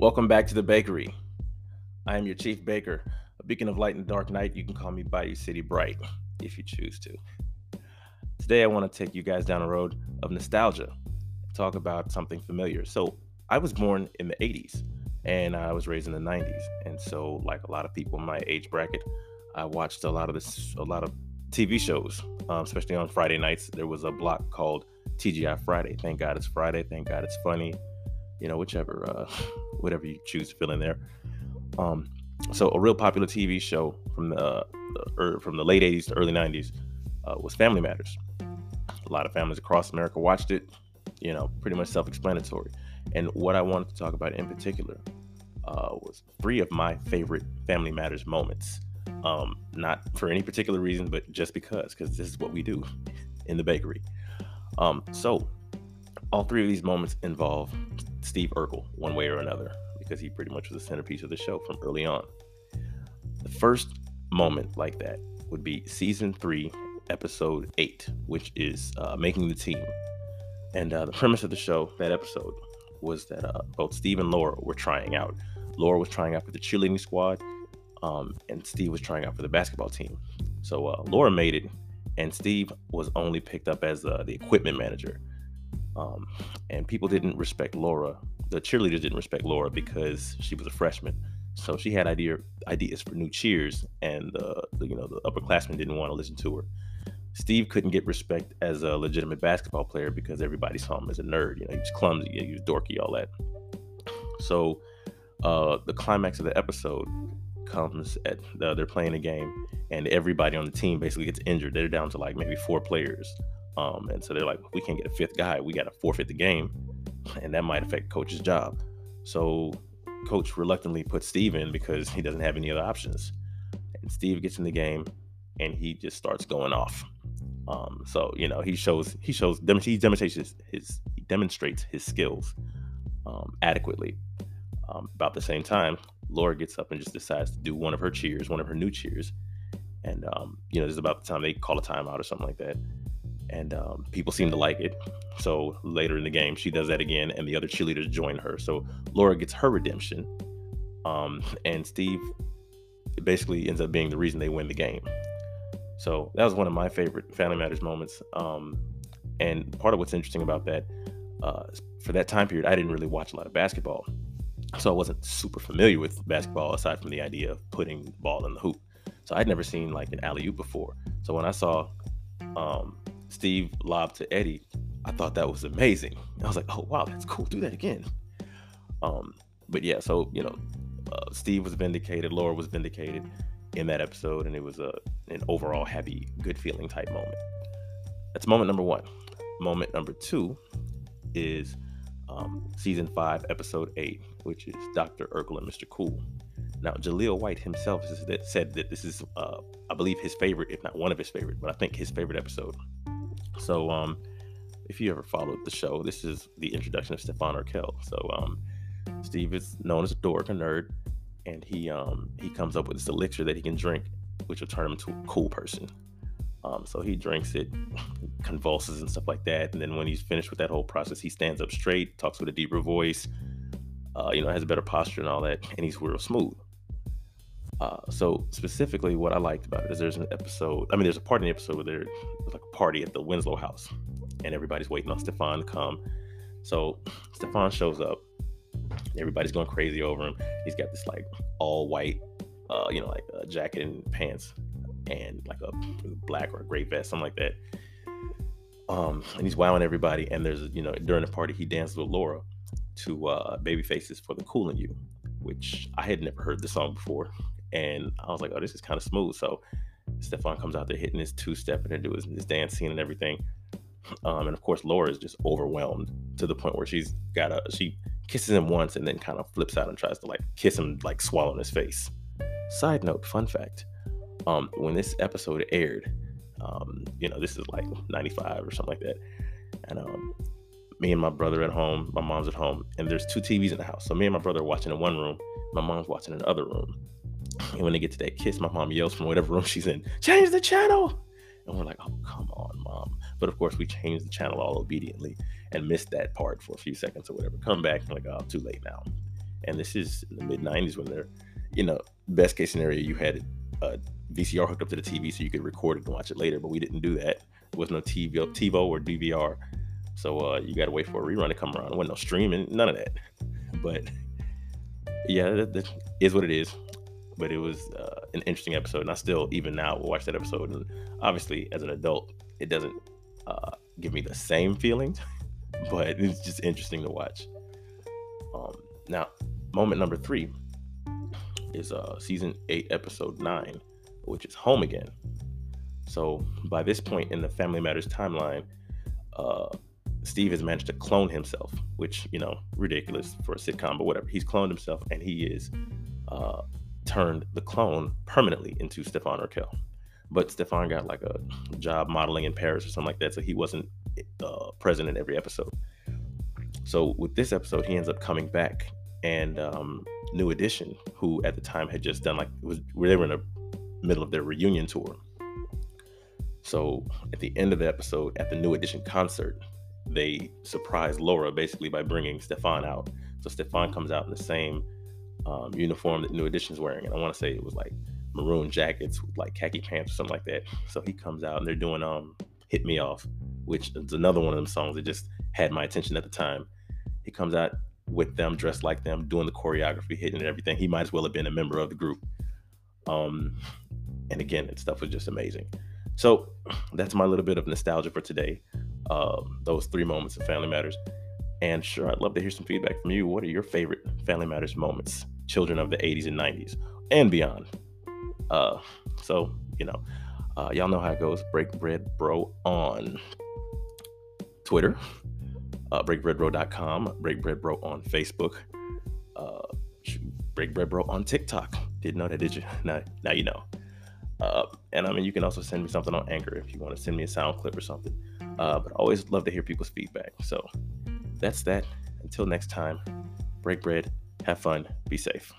Welcome back to the bakery. I am your chief baker, a beacon of light in the dark night. You can call me Bayou City Bright if you choose to. Today, I want to take you guys down a road of nostalgia, talk about something familiar. So, I was born in the 80s and I was raised in the 90s. And so, like a lot of people in my age bracket, I watched a lot of this, a lot of TV shows, um, especially on Friday nights. There was a block called TGI Friday. Thank God it's Friday. Thank God it's funny. You know, whichever, uh, whatever you choose to fill in there. Um, so a real popular TV show from the, the er, from the late 80s to early 90s uh, was Family Matters. A lot of families across America watched it. You know, pretty much self-explanatory. And what I wanted to talk about in particular uh, was three of my favorite Family Matters moments. Um, not for any particular reason, but just because, because this is what we do in the bakery. Um, so, all three of these moments involve Steve Urkel, one way or another, because he pretty much was the centerpiece of the show from early on. The first moment like that would be season three, episode eight, which is uh, making the team. And uh, the premise of the show, that episode, was that uh, both Steve and Laura were trying out. Laura was trying out for the cheerleading squad, um, and Steve was trying out for the basketball team. So uh, Laura made it, and Steve was only picked up as uh, the equipment manager. Um, and people didn't respect Laura. The cheerleaders didn't respect Laura because she was a freshman. So she had idea ideas for new cheers, and uh, the you know the upperclassmen didn't want to listen to her. Steve couldn't get respect as a legitimate basketball player because everybody saw him as a nerd. You know, he was clumsy, he was dorky, all that. So uh, the climax of the episode comes at uh, they're playing a game, and everybody on the team basically gets injured. They're down to like maybe four players, um, and so they're like, we can't get a fifth guy. We got to forfeit the game, and that might affect coach's job. So coach reluctantly puts Steve in because he doesn't have any other options. And Steve gets in the game, and he just starts going off. Um, so you know he shows he shows he demonstrates his, his he demonstrates his skills um, adequately. Um, about the same time, Laura gets up and just decides to do one of her cheers, one of her new cheers, and um, you know this is about the time they call a timeout or something like that and um, people seem to like it. So later in the game, she does that again, and the other cheerleaders join her. So Laura gets her redemption, um, and Steve basically ends up being the reason they win the game. So that was one of my favorite Family Matters moments. Um, and part of what's interesting about that, uh, for that time period, I didn't really watch a lot of basketball, so I wasn't super familiar with basketball aside from the idea of putting the ball in the hoop. So I'd never seen like an alley oop before. So when I saw um, Steve lobbed to Eddie, I thought that was amazing. I was like, oh wow, that's cool. Do that again. Um, but yeah, so you know, uh, Steve was vindicated, Laura was vindicated in that episode, and it was a an overall happy, good feeling type moment. That's moment number one. Moment number two is um, season five, episode eight, which is Dr. Urkel and Mr. Cool. Now, Jaleel White himself said that this is, uh, I believe, his favorite, if not one of his favorite, but I think his favorite episode. So, um, if you ever followed the show, this is the introduction of Stefan Urkel. So, um, Steve is known as a dork, a nerd, and he um, he comes up with this elixir that he can drink, which will turn him into a cool person. Um, so he drinks it, convulses and stuff like that, and then when he's finished with that whole process, he stands up straight, talks with a deeper voice, uh, you know, has a better posture and all that, and he's real smooth. Uh, so specifically, what I liked about it is there's an episode. I mean, there's a part in the episode where there's like a party at the Winslow house, and everybody's waiting on Stefan to come. So Stefan shows up. Everybody's going crazy over him. He's got this like all white, uh, you know, like a jacket and pants, and like a black or a gray vest, something like that. Um, and he's wowing everybody. And there's, you know, during the party, he dances with Laura to uh, Babyface's for the Cool in You, which I had never heard the song before and I was like, oh, this is kind of smooth. So Stefan comes out there hitting his two step and into his, his dance scene and everything. Um, and of course, Laura is just overwhelmed to the point where she's got a she kisses him once and then kind of flips out and tries to like kiss him, like swallowing his face. Side note, fun fact: um, when this episode aired, um, you know, this is like '95 or something like that, and um, me and my brother at home, my mom's at home, and there's two TVs in the house. So me and my brother are watching in one room, my mom's watching in the other room. And when they get to that kiss, my mom yells from whatever room she's in, change the channel. And we're like, oh, come on, mom. But of course, we changed the channel all obediently and missed that part for a few seconds or whatever. Come back, and like, oh, too late now. And this is in the mid 90s when they're, you know, best case scenario, you had a VCR hooked up to the TV so you could record it and watch it later, but we didn't do that. There was no TV, TiVo or DVR. So uh, you got to wait for a rerun to come around. There wasn't no streaming, none of that. But yeah, that, that is what it is. But it was uh, an interesting episode, and I still, even now, watch that episode. And obviously, as an adult, it doesn't uh, give me the same feelings, but it's just interesting to watch. Um, now, moment number three is uh, season eight, episode nine, which is Home Again. So by this point in the Family Matters timeline, uh, Steve has managed to clone himself, which, you know, ridiculous for a sitcom, but whatever. He's cloned himself and he is uh, turned the clone permanently into Stefan Urkel. But Stefan got like a job modeling in Paris or something like that, so he wasn't uh, present in every episode. So with this episode, he ends up coming back, and um, New Edition, who at the time had just done like was where they were in the middle of their reunion tour. So at the end of the episode, at the New Edition concert, they surprise Laura basically by bringing Stefan out. So Stefan comes out in the same um, uniform that New Edition's wearing, and I want to say it was like maroon jackets with like khaki pants or something like that. So he comes out and they're doing um "Hit Me Off," which is another one of them songs that just had my attention at the time. He comes out with them, dressed like them, doing the choreography, hitting and everything. He might as well have been a member of the group. Um, and again, that stuff was just amazing. So that's my little bit of nostalgia for today uh, those three moments of Family Matters. And sure, I'd love to hear some feedback from you. What are your favorite Family Matters moments, children of the 80s and 90s and beyond? Uh, so, you know, uh, y'all know how it goes. Break Bread Bro on Twitter, uh, breakbreadbro.com, Break Bread Bro on Facebook, uh, Break Bread Bro on TikTok. Didn't know that, did you? Now, now you know. Uh, and I mean, you can also send me something on Anchor if you want to send me a sound clip or something. Uh, but I always love to hear people's feedback. So that's that. Until next time, break bread, have fun, be safe.